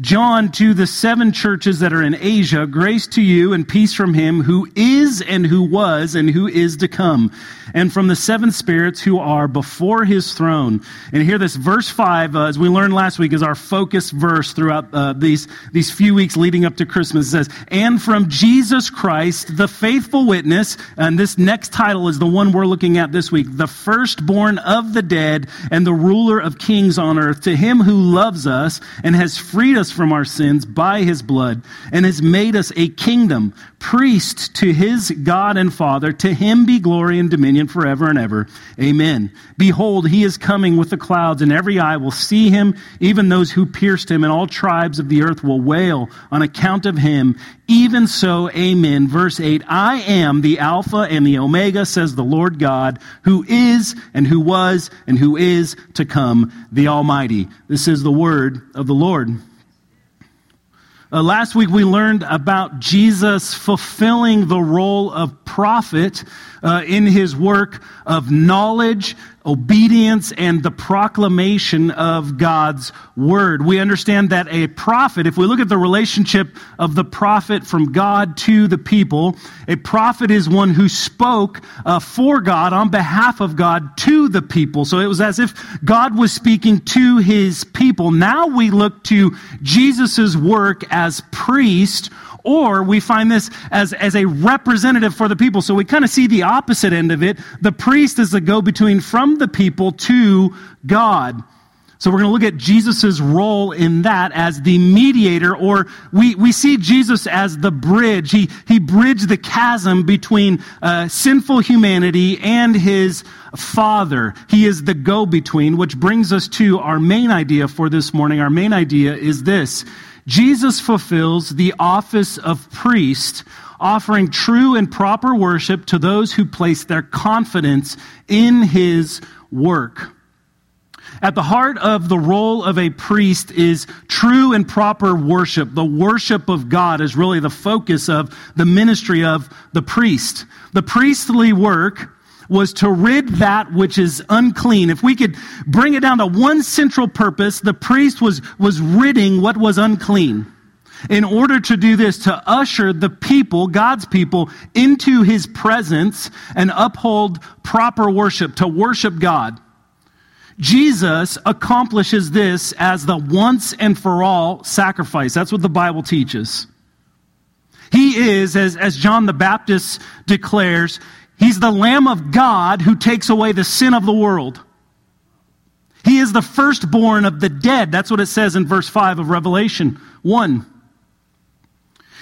John to the seven churches that are in Asia, grace to you and peace from him who is and who was and who is to come, and from the seven spirits who are before his throne. And here, this verse 5, uh, as we learned last week, is our focus verse throughout uh, these, these few weeks leading up to Christmas. It says, And from Jesus Christ, the faithful witness, and this next title is the one we're looking at this week, the firstborn of the dead and the ruler of kings on earth, to him who loves us and has freed us us from our sins by his blood and has made us a kingdom, priest to his God and Father. To him be glory and dominion forever and ever. Amen. Behold, he is coming with the clouds, and every eye will see him, even those who pierced him, and all tribes of the earth will wail on account of him. Even so, amen. Verse 8 I am the Alpha and the Omega, says the Lord God, who is and who was and who is to come, the Almighty. This is the word of the Lord. Uh, last week we learned about Jesus fulfilling the role of prophet uh, in his work of knowledge, obedience, and the proclamation of God's word. We understand that a prophet, if we look at the relationship of the prophet from God to the people, a prophet is one who spoke uh, for God on behalf of God to the people. So it was as if God was speaking to his people. Now we look to Jesus' work as priest or we find this as, as a representative for the people. So we kind of see the opposite end of it. The priest is the go between from the people to God. So we're going to look at Jesus' role in that as the mediator, or we, we see Jesus as the bridge. He, he bridged the chasm between uh, sinful humanity and his Father. He is the go between, which brings us to our main idea for this morning. Our main idea is this Jesus fulfills the office of priest, offering true and proper worship to those who place their confidence in his work. At the heart of the role of a priest is true and proper worship. The worship of God is really the focus of the ministry of the priest. The priestly work was to rid that which is unclean. If we could bring it down to one central purpose, the priest was, was ridding what was unclean. In order to do this, to usher the people, God's people, into his presence and uphold proper worship, to worship God. Jesus accomplishes this as the once and for all sacrifice. That's what the Bible teaches. He is, as, as John the Baptist declares, He's the Lamb of God who takes away the sin of the world. He is the firstborn of the dead. That's what it says in verse 5 of Revelation 1.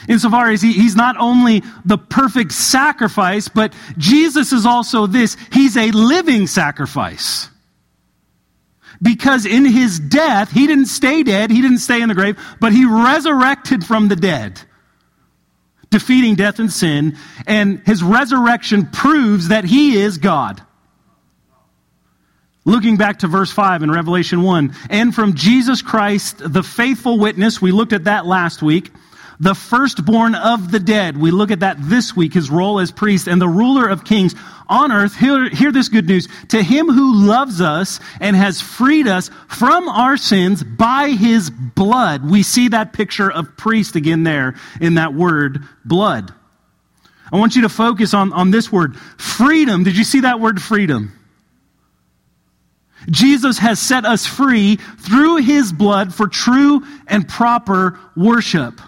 Insofar as he, he's not only the perfect sacrifice, but Jesus is also this. He's a living sacrifice. Because in his death, he didn't stay dead, he didn't stay in the grave, but he resurrected from the dead defeating death and sin, and his resurrection proves that he is God. Looking back to verse 5 in Revelation 1, and from Jesus Christ, the faithful witness, we looked at that last week the firstborn of the dead. We look at that this week, his role as priest and the ruler of kings on earth. Hear, hear this good news. To him who loves us and has freed us from our sins by his blood. We see that picture of priest again there in that word, blood. I want you to focus on, on this word, freedom. Did you see that word, freedom? Jesus has set us free through his blood for true and proper worship.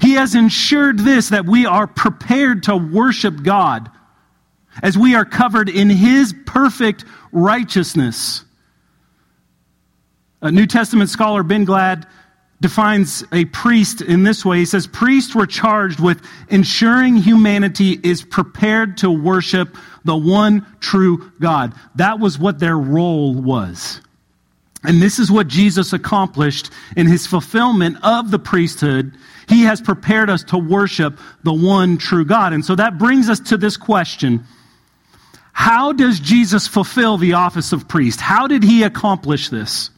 He has ensured this that we are prepared to worship God as we are covered in His perfect righteousness. A New Testament scholar, Ben Gladd, defines a priest in this way. He says, Priests were charged with ensuring humanity is prepared to worship the one true God. That was what their role was. And this is what Jesus accomplished in his fulfillment of the priesthood. He has prepared us to worship the one true God. And so that brings us to this question. How does Jesus fulfill the office of priest? How did he accomplish this?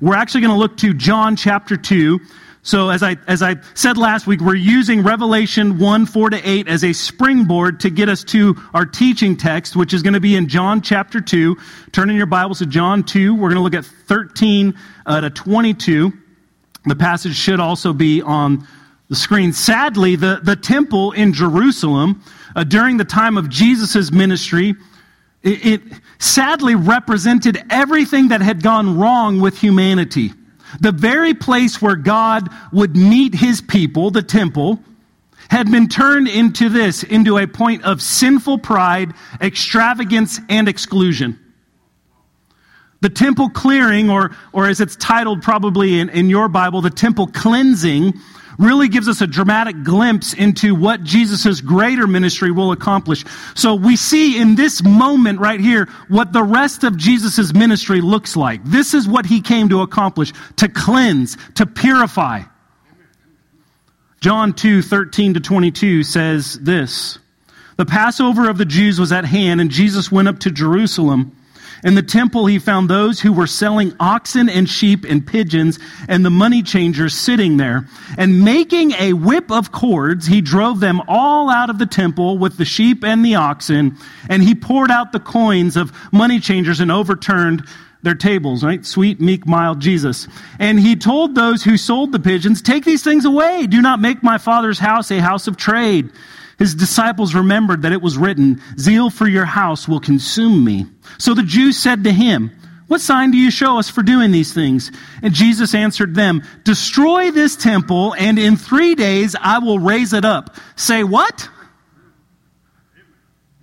We're actually going to look to John chapter 2, so as I, as I said last week, we're using Revelation 1, 4 to 8 as a springboard to get us to our teaching text, which is going to be in John chapter 2. Turn in your Bibles to John 2. We're going to look at 13 uh, to 22. The passage should also be on the screen. Sadly, the, the temple in Jerusalem uh, during the time of Jesus' ministry, it, it sadly represented everything that had gone wrong with humanity. The very place where God would meet his people, the temple, had been turned into this, into a point of sinful pride, extravagance, and exclusion. The temple clearing, or, or as it's titled probably in, in your Bible, the temple cleansing, really gives us a dramatic glimpse into what Jesus' greater ministry will accomplish. So we see in this moment right here what the rest of Jesus' ministry looks like. This is what he came to accomplish to cleanse, to purify. John 2 13 to 22 says this The Passover of the Jews was at hand, and Jesus went up to Jerusalem. In the temple, he found those who were selling oxen and sheep and pigeons and the money changers sitting there. And making a whip of cords, he drove them all out of the temple with the sheep and the oxen. And he poured out the coins of money changers and overturned their tables, right? Sweet, meek, mild Jesus. And he told those who sold the pigeons, Take these things away. Do not make my father's house a house of trade. His disciples remembered that it was written, Zeal for your house will consume me. So the Jews said to him, What sign do you show us for doing these things? And Jesus answered them, Destroy this temple, and in three days I will raise it up. Say what?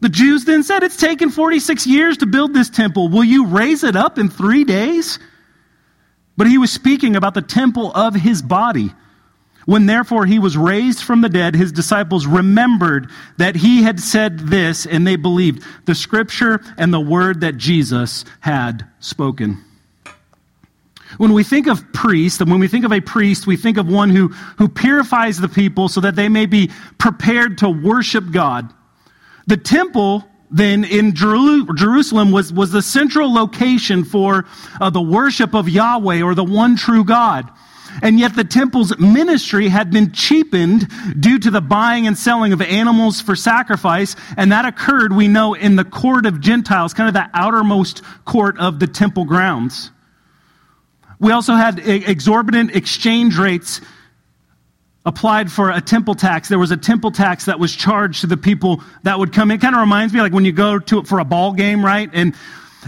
The Jews then said, It's taken 46 years to build this temple. Will you raise it up in three days? But he was speaking about the temple of his body. When therefore he was raised from the dead, his disciples remembered that he had said this, and they believed the scripture and the word that Jesus had spoken. When we think of priest, and when we think of a priest, we think of one who, who purifies the people so that they may be prepared to worship God. The temple then in Jerusalem was, was the central location for uh, the worship of Yahweh or the one true God. And yet the temple's ministry had been cheapened due to the buying and selling of animals for sacrifice. And that occurred, we know, in the court of Gentiles, kind of the outermost court of the temple grounds. We also had exorbitant exchange rates applied for a temple tax. There was a temple tax that was charged to the people that would come in. It kind of reminds me like when you go to for a ball game, right? And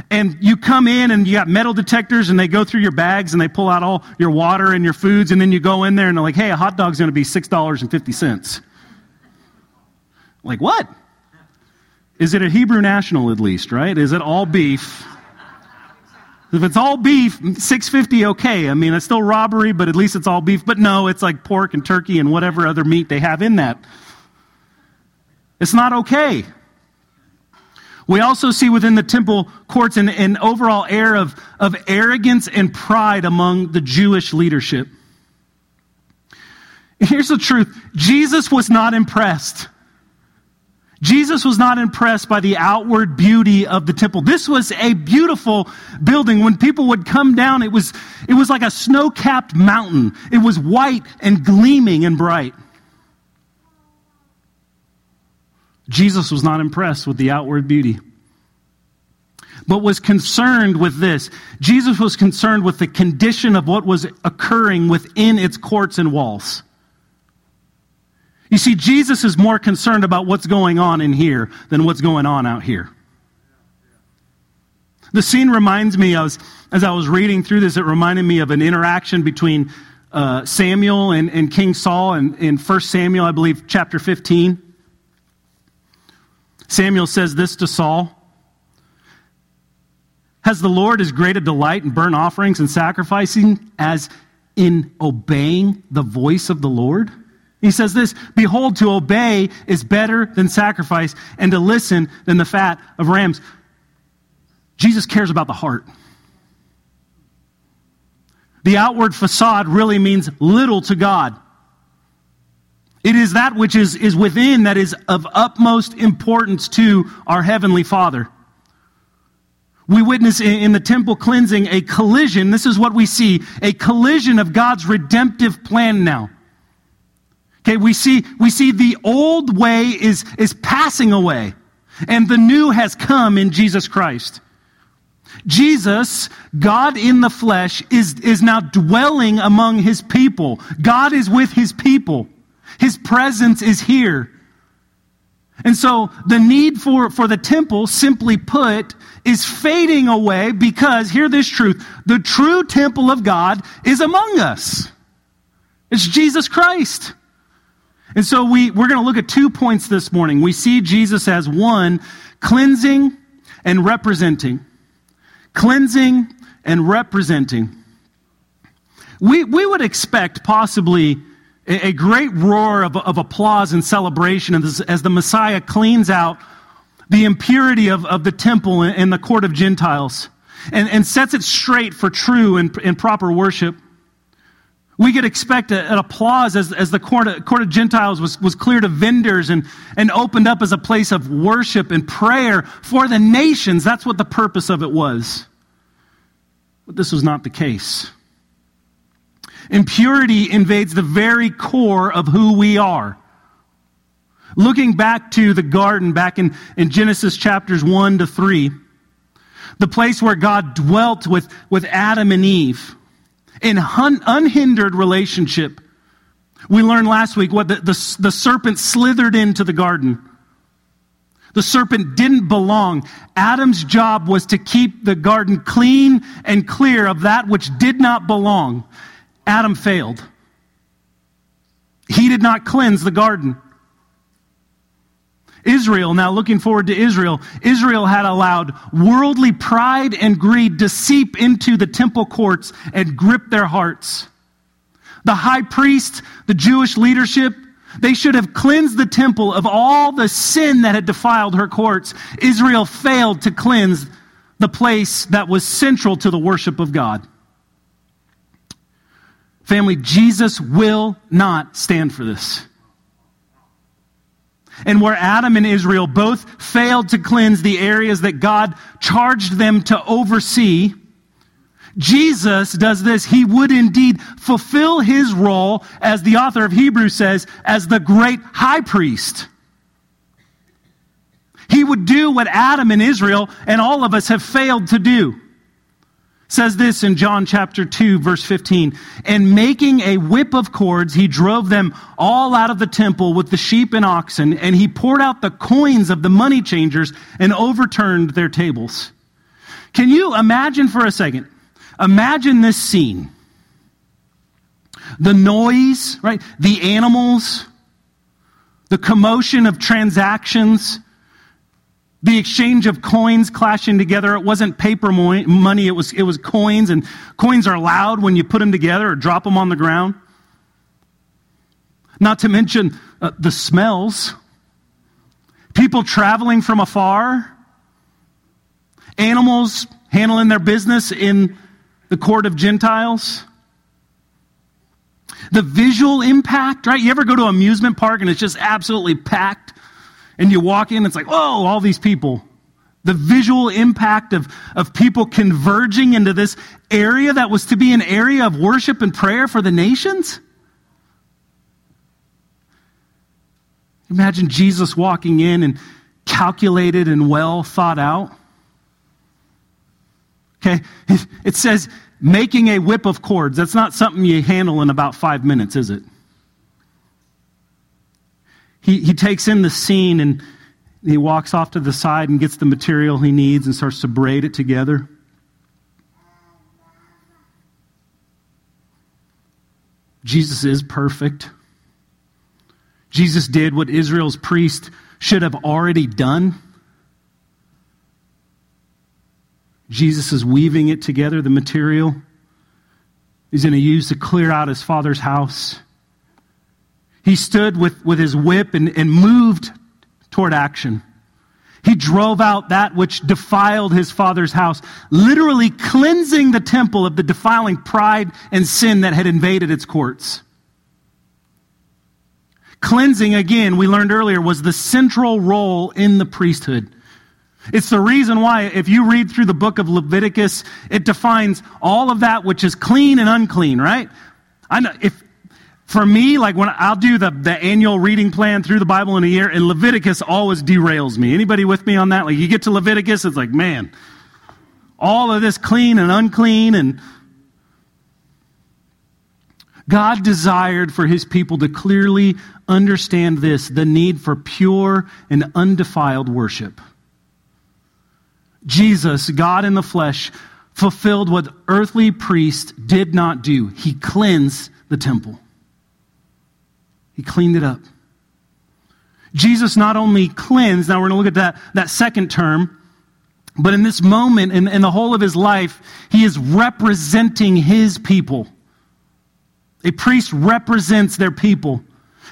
and you come in and you got metal detectors and they go through your bags and they pull out all your water and your foods and then you go in there and they're like, hey, a hot dog's going to be $6.50. Like, what? Is it a Hebrew national at least, right? Is it all beef? If it's all beef, 650 okay. I mean, it's still robbery, but at least it's all beef. But no, it's like pork and turkey and whatever other meat they have in that. It's not okay. We also see within the temple courts an, an overall air of, of arrogance and pride among the Jewish leadership. Here's the truth Jesus was not impressed. Jesus was not impressed by the outward beauty of the temple. This was a beautiful building. When people would come down, it was, it was like a snow capped mountain. It was white and gleaming and bright. Jesus was not impressed with the outward beauty, but was concerned with this. Jesus was concerned with the condition of what was occurring within its courts and walls. You see, Jesus is more concerned about what's going on in here than what's going on out here. The scene reminds me, of, as I was reading through this, it reminded me of an interaction between uh, Samuel and, and King Saul in, in 1 Samuel, I believe, chapter 15. Samuel says this to Saul Has the Lord as great a delight in burnt offerings and sacrificing as in obeying the voice of the Lord? He says this Behold, to obey is better than sacrifice, and to listen than the fat of rams. Jesus cares about the heart. The outward facade really means little to God. It is that which is, is within that is of utmost importance to our Heavenly Father. We witness in, in the temple cleansing a collision. This is what we see a collision of God's redemptive plan now. Okay, we see, we see the old way is, is passing away, and the new has come in Jesus Christ. Jesus, God in the flesh, is, is now dwelling among his people. God is with his people. His presence is here. And so the need for, for the temple, simply put, is fading away because, hear this truth, the true temple of God is among us. It's Jesus Christ. And so we, we're going to look at two points this morning. We see Jesus as one, cleansing and representing. Cleansing and representing. We, we would expect possibly a, great roar of, of applause and celebration as, as, the Messiah cleans out the impurity of, of the temple and, the court of Gentiles and, and sets it straight for true and, and proper worship. We could expect a, an applause as, as the court of, court of Gentiles was, was cleared of vendors and, and opened up as a place of worship and prayer for the nations. That's what the purpose of it was. But this was not the case. Impurity invades the very core of who we are. Looking back to the garden, back in, in Genesis chapters 1 to 3, the place where God dwelt with, with Adam and Eve in un, unhindered relationship. We learned last week what the, the, the serpent slithered into the garden. The serpent didn't belong. Adam's job was to keep the garden clean and clear of that which did not belong. Adam failed. He did not cleanse the garden. Israel, now looking forward to Israel, Israel had allowed worldly pride and greed to seep into the temple courts and grip their hearts. The high priest, the Jewish leadership, they should have cleansed the temple of all the sin that had defiled her courts. Israel failed to cleanse the place that was central to the worship of God. Family, Jesus will not stand for this. And where Adam and Israel both failed to cleanse the areas that God charged them to oversee, Jesus does this. He would indeed fulfill his role, as the author of Hebrews says, as the great high priest. He would do what Adam and Israel and all of us have failed to do says this in John chapter 2 verse 15, and making a whip of cords, he drove them all out of the temple with the sheep and oxen, and he poured out the coins of the money changers and overturned their tables. Can you imagine for a second? Imagine this scene. The noise, right? The animals, the commotion of transactions, the exchange of coins clashing together. It wasn't paper money, it was, it was coins, and coins are loud when you put them together or drop them on the ground. Not to mention uh, the smells. People traveling from afar. Animals handling their business in the court of Gentiles. The visual impact, right? You ever go to an amusement park and it's just absolutely packed and you walk in, it's like, oh, all these people. The visual impact of, of people converging into this area that was to be an area of worship and prayer for the nations. Imagine Jesus walking in and calculated and well thought out. Okay, it says making a whip of cords. That's not something you handle in about five minutes, is it? He, he takes in the scene and he walks off to the side and gets the material he needs and starts to braid it together. Jesus is perfect. Jesus did what Israel's priest should have already done. Jesus is weaving it together, the material he's going to use to clear out his father's house. He stood with, with his whip and, and moved toward action. He drove out that which defiled his father's house, literally cleansing the temple of the defiling pride and sin that had invaded its courts. Cleansing, again, we learned earlier, was the central role in the priesthood. It's the reason why, if you read through the book of Leviticus, it defines all of that which is clean and unclean, right? I know, if, for me, like when I'll do the, the annual reading plan through the Bible in a year, and Leviticus always derails me. Anybody with me on that? Like you get to Leviticus, it's like, man, all of this clean and unclean and God desired for his people to clearly understand this the need for pure and undefiled worship. Jesus, God in the flesh, fulfilled what earthly priests did not do. He cleansed the temple, he cleaned it up. Jesus not only cleansed, now we're going to look at that, that second term, but in this moment, in, in the whole of his life, he is representing his people. A priest represents their people.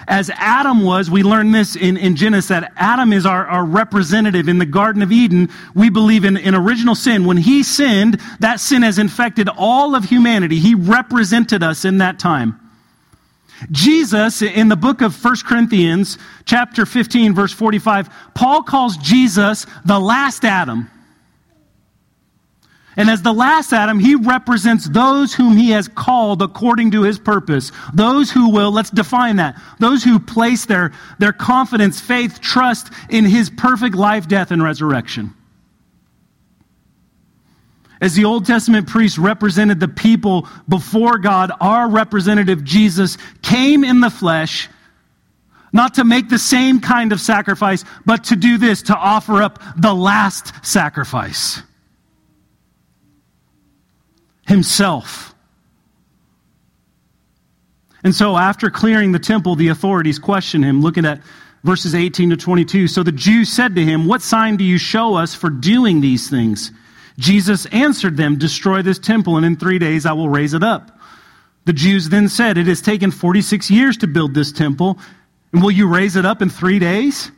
As Adam was, we learn this in, in Genesis, that Adam is our, our representative in the Garden of Eden. We believe in, in original sin. When he sinned, that sin has infected all of humanity. He represented us in that time. Jesus, in the book of 1 Corinthians, chapter 15, verse 45, Paul calls Jesus the last Adam. And as the last Adam, he represents those whom he has called according to his purpose. Those who will, let's define that, those who place their, their confidence, faith, trust in his perfect life, death, and resurrection. As the Old Testament priests represented the people before God, our representative Jesus came in the flesh, not to make the same kind of sacrifice, but to do this, to offer up the last sacrifice himself. And so, after clearing the temple, the authorities questioned him, looking at verses 18 to 22. So the Jews said to him, What sign do you show us for doing these things? Jesus answered them, Destroy this temple, and in three days I will raise it up. The Jews then said, It has taken 46 years to build this temple, and will you raise it up in three days?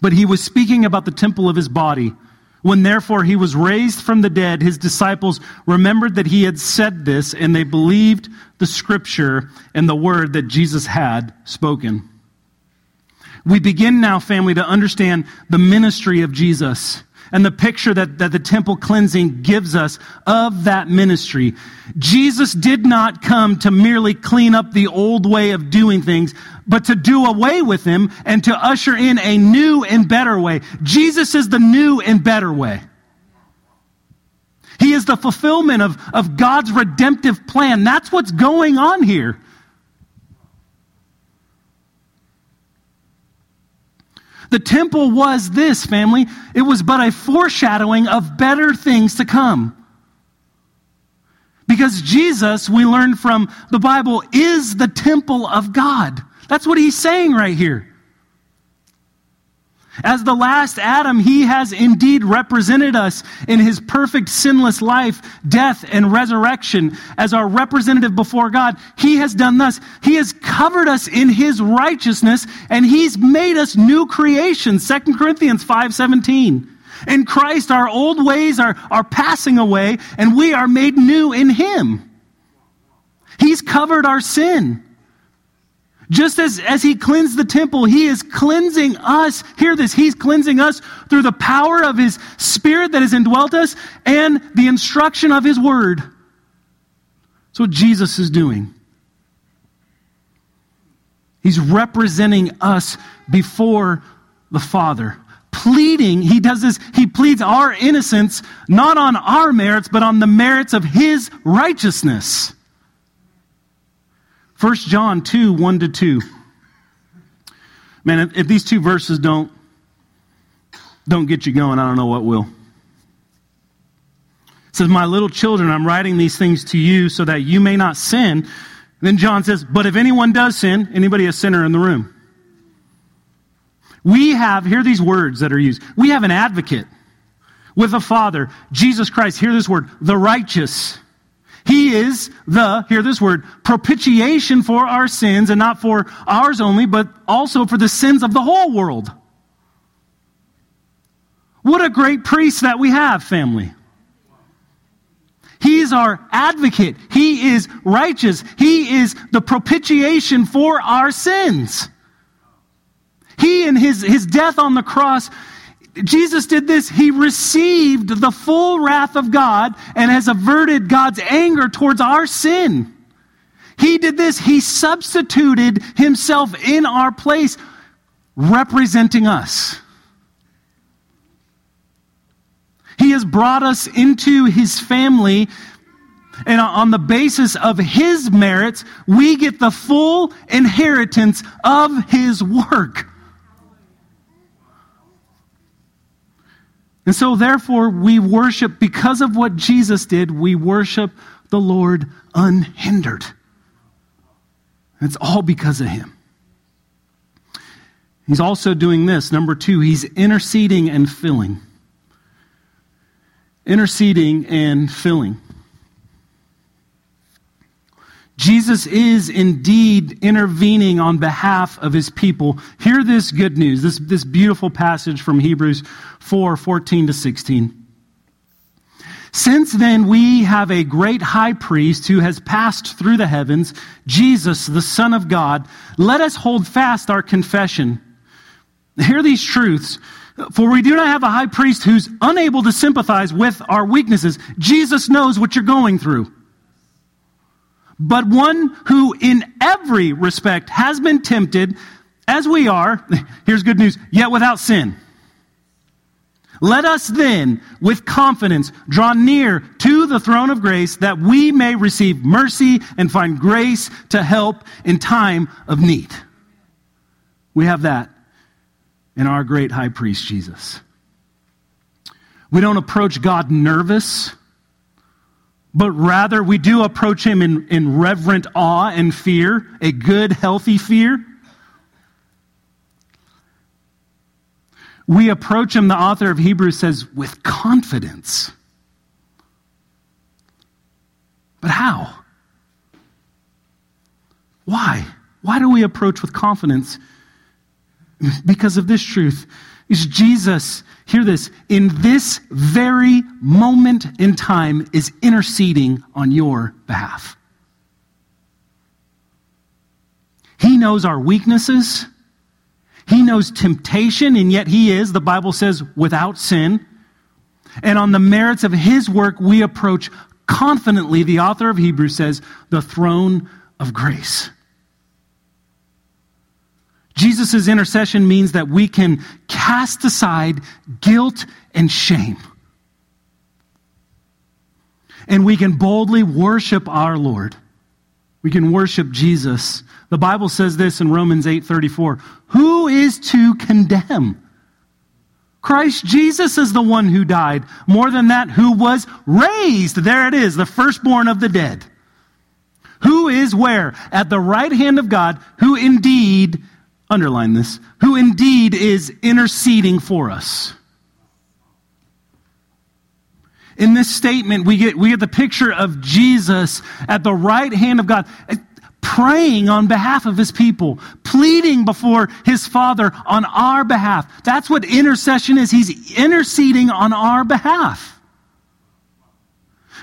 But he was speaking about the temple of his body. When therefore he was raised from the dead, his disciples remembered that he had said this, and they believed the scripture and the word that Jesus had spoken. We begin now, family, to understand the ministry of Jesus and the picture that, that the temple cleansing gives us of that ministry. Jesus did not come to merely clean up the old way of doing things, but to do away with them and to usher in a new and better way. Jesus is the new and better way. He is the fulfillment of, of God's redemptive plan. That's what's going on here. The temple was this, family. It was but a foreshadowing of better things to come. Because Jesus, we learn from the Bible, is the temple of God. That's what he's saying right here. As the last Adam, he has indeed represented us in his perfect sinless life, death, and resurrection. As our representative before God, he has done thus. He has covered us in his righteousness, and he's made us new creations. 2 Corinthians 5.17. In Christ, our old ways are, are passing away, and we are made new in him. He's covered our sin. Just as, as he cleansed the temple, he is cleansing us. Hear this. He's cleansing us through the power of his spirit that has indwelt us and the instruction of his word. That's what Jesus is doing. He's representing us before the Father. Pleading, he does this, he pleads our innocence not on our merits, but on the merits of his righteousness. 1 John 2 1 to 2. Man, if, if these two verses don't, don't get you going, I don't know what will. It says, My little children, I'm writing these things to you so that you may not sin. Then John says, But if anyone does sin, anybody a sinner in the room? We have, hear these words that are used. We have an advocate with the Father, Jesus Christ. Hear this word, the righteous. He is the, hear this word, propitiation for our sins, and not for ours only, but also for the sins of the whole world. What a great priest that we have, family. He's our advocate. He is righteous. He is the propitiation for our sins. He, and his, his death on the cross, Jesus did this. He received the full wrath of God and has averted God's anger towards our sin. He did this. He substituted himself in our place, representing us. He has brought us into his family. And on the basis of his merits, we get the full inheritance of his work. And so, therefore, we worship, because of what Jesus did, we worship the Lord unhindered. And it's all because of him. He's also doing this. Number two, he's interceding and filling. Interceding and filling. Jesus is indeed intervening on behalf of his people. Hear this good news, this, this beautiful passage from Hebrews 4 14 to 16. Since then, we have a great high priest who has passed through the heavens, Jesus, the Son of God. Let us hold fast our confession. Hear these truths. For we do not have a high priest who's unable to sympathize with our weaknesses. Jesus knows what you're going through. But one who in every respect has been tempted, as we are, here's good news, yet without sin. Let us then, with confidence, draw near to the throne of grace that we may receive mercy and find grace to help in time of need. We have that in our great high priest, Jesus. We don't approach God nervous, but rather we do approach him in, in reverent awe and fear, a good, healthy fear. we approach him, the author of Hebrews says, with confidence. But how? Why? Why do we approach with confidence? Because of this truth. Is Jesus, hear this, in this very moment in time is interceding on your behalf. He knows our weaknesses. He knows temptation, and yet he is, the Bible says, without sin. And on the merits of his work, we approach confidently, the author of Hebrews says, the throne of grace. Jesus' intercession means that we can cast aside guilt and shame. And we can boldly worship our Lord. We can worship Jesus. The Bible says this in Romans 8:34. Who is to condemn? Christ Jesus is the one who died. More than that, who was raised. There it is, the firstborn of the dead. Who is where? At the right hand of God, who indeed, underline this, who indeed is interceding for us. In this statement, we get, we get the picture of Jesus at the right hand of God, eh, praying on behalf of his people, pleading before his Father on our behalf. That's what intercession is. He's interceding on our behalf.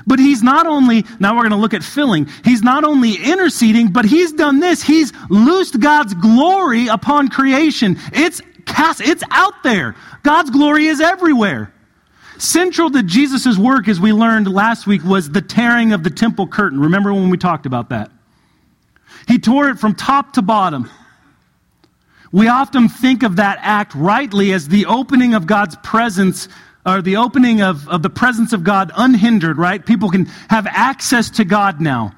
But he's not only, now we're going to look at filling, he's not only interceding, but he's done this. He's loosed God's glory upon creation. It's cast, it's out there. God's glory is everywhere. Central to Jesus' work, as we learned last week, was the tearing of the temple curtain. Remember when we talked about that? He tore it from top to bottom. We often think of that act rightly as the opening of God's presence or the opening of, of the presence of God unhindered, right? People can have access to God now.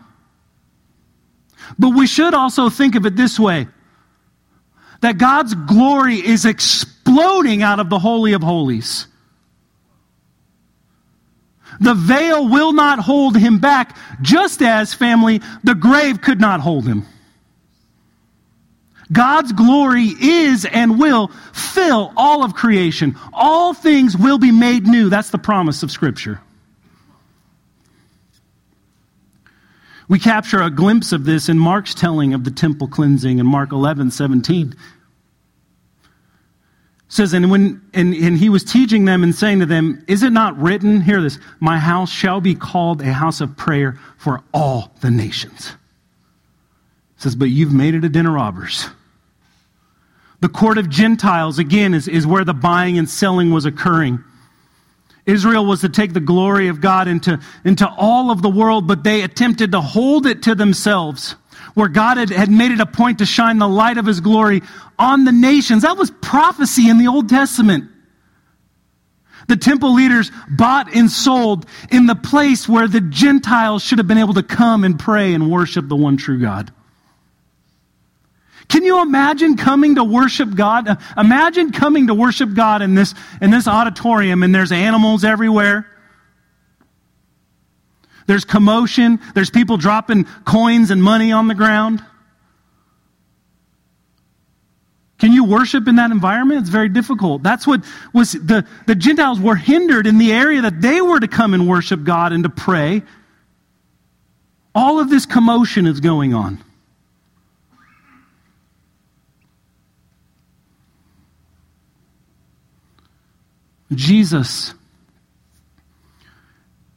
But we should also think of it this way that God's glory is exploding out of the Holy of Holies. The veil will not hold him back, just as, family, the grave could not hold him. God's glory is and will fill all of creation. All things will be made new. That's the promise of Scripture. We capture a glimpse of this in Mark's telling of the temple cleansing in Mark 11, 17 says, and when and, and he was teaching them and saying to them, Is it not written, hear this, my house shall be called a house of prayer for all the nations. says, But you've made it a den of robbers. The court of Gentiles, again, is, is where the buying and selling was occurring. Israel was to take the glory of God into, into all of the world, but they attempted to hold it to themselves where God had, had made it a point to shine the light of his glory on the nations. That was prophecy in the Old Testament. The temple leaders bought and sold in the place where the Gentiles should have been able to come and pray and worship the one true God. Can you imagine coming to worship God? Imagine coming to worship God in this, in this auditorium and there's animals everywhere. There's commotion. There's people dropping coins and money on the ground. Can you worship in that environment? It's very difficult. That's what was the, the Gentiles were hindered in the area that they were to come and worship God and to pray. All of this commotion is going on. Jesus,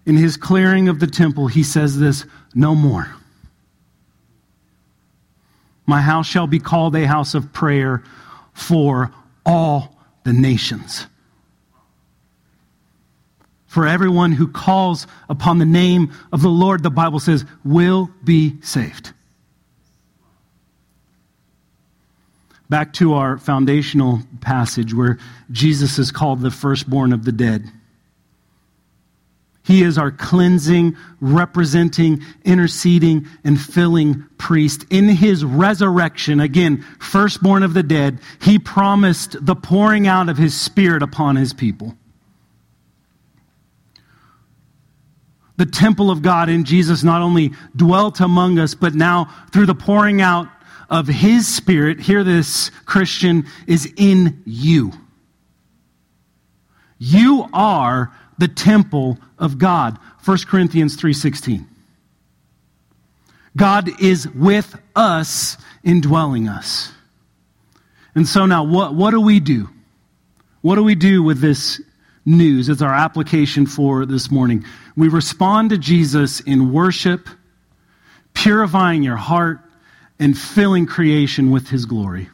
in his clearing of the temple, he says this no more. My house shall be called a house of prayer for all the nations. For everyone who calls upon the name of the Lord, the Bible says, will be saved. Back to our foundational passage where Jesus is called the firstborn of the dead. He is our cleansing, representing, interceding, and filling priest. In his resurrection, again, firstborn of the dead, he promised the pouring out of his spirit upon his people. The temple of God in Jesus not only dwelt among us, but now through the pouring out of his spirit, hear this, Christian, is in you. You are the temple of God. 1 Corinthians 3:16. God is with us indwelling us. And so now what, what do we do? What do we do with this news? It's our application for this morning. We respond to Jesus in worship, purifying your heart, and filling creation with his glory.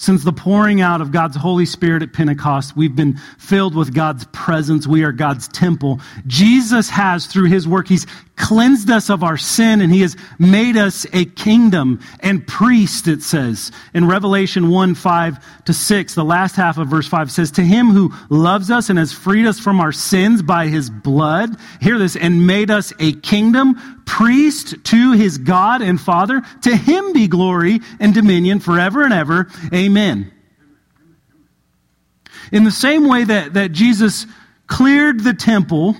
Since the pouring out of God's Holy Spirit at Pentecost, we've been filled with God's presence. We are God's temple. Jesus has, through his work, he's cleansed us of our sin and he has made us a kingdom and priest, it says. In Revelation 1 5 to 6, the last half of verse 5 says, To him who loves us and has freed us from our sins by his blood, hear this, and made us a kingdom, priest to his God and Father, to him be glory and dominion forever and ever. Amen. In the same way that, that Jesus cleared the temple,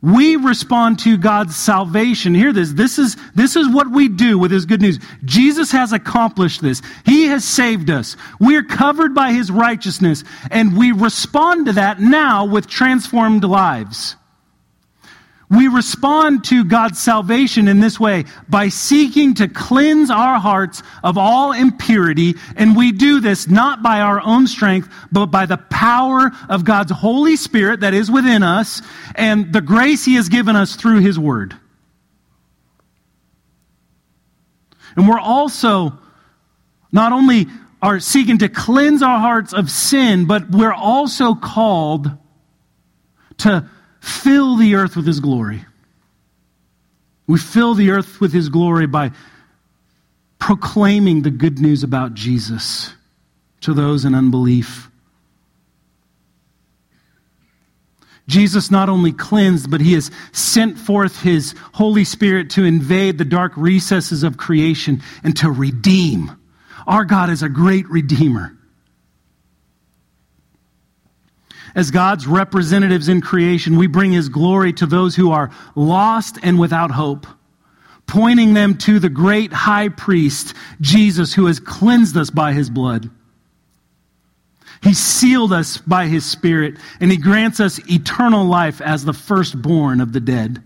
we respond to God's salvation. Hear this. This is, this is what we do with His good news. Jesus has accomplished this. He has saved us. We are covered by His righteousness, and we respond to that now with transformed lives. We respond to God's salvation in this way by seeking to cleanse our hearts of all impurity, and we do this not by our own strength, but by the power of God's Holy Spirit that is within us and the grace He has given us through His Word. And we're also not only are seeking to cleanse our hearts of sin, but we're also called to fill the earth with his glory. We fill the earth with his glory by proclaiming the good news about Jesus to those in unbelief. Jesus not only cleansed, but he has sent forth his Holy Spirit to invade the dark recesses of creation and to redeem. Our God is a great redeemer. As God's representatives in creation, we bring His glory to those who are lost and without hope, pointing them to the great high priest, Jesus, who has cleansed us by His blood. He sealed us by His Spirit, and He grants us eternal life as the firstborn of the dead.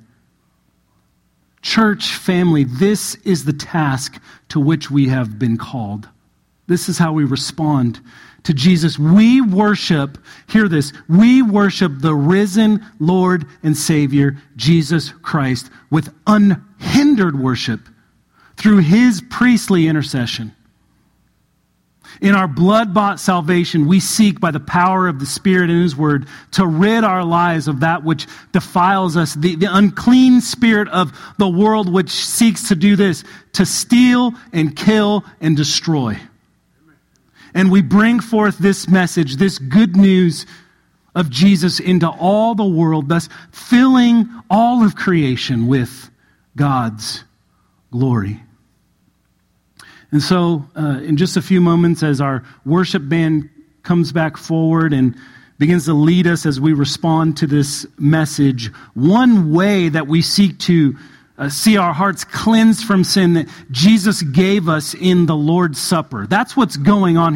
Church family, this is the task to which we have been called. This is how we respond to Jesus. We worship, hear this, we worship the risen Lord and Savior, Jesus Christ, with unhindered worship through his priestly intercession. In our blood bought salvation, we seek by the power of the Spirit and His Word to rid our lives of that which defiles us, the, the unclean spirit of the world which seeks to do this, to steal and kill and destroy. And we bring forth this message, this good news of Jesus into all the world, thus filling all of creation with God's glory. And so, uh, in just a few moments, as our worship band comes back forward and begins to lead us as we respond to this message, one way that we seek to uh, see our hearts cleansed from sin that Jesus gave us in the Lord's Supper. That's what's going on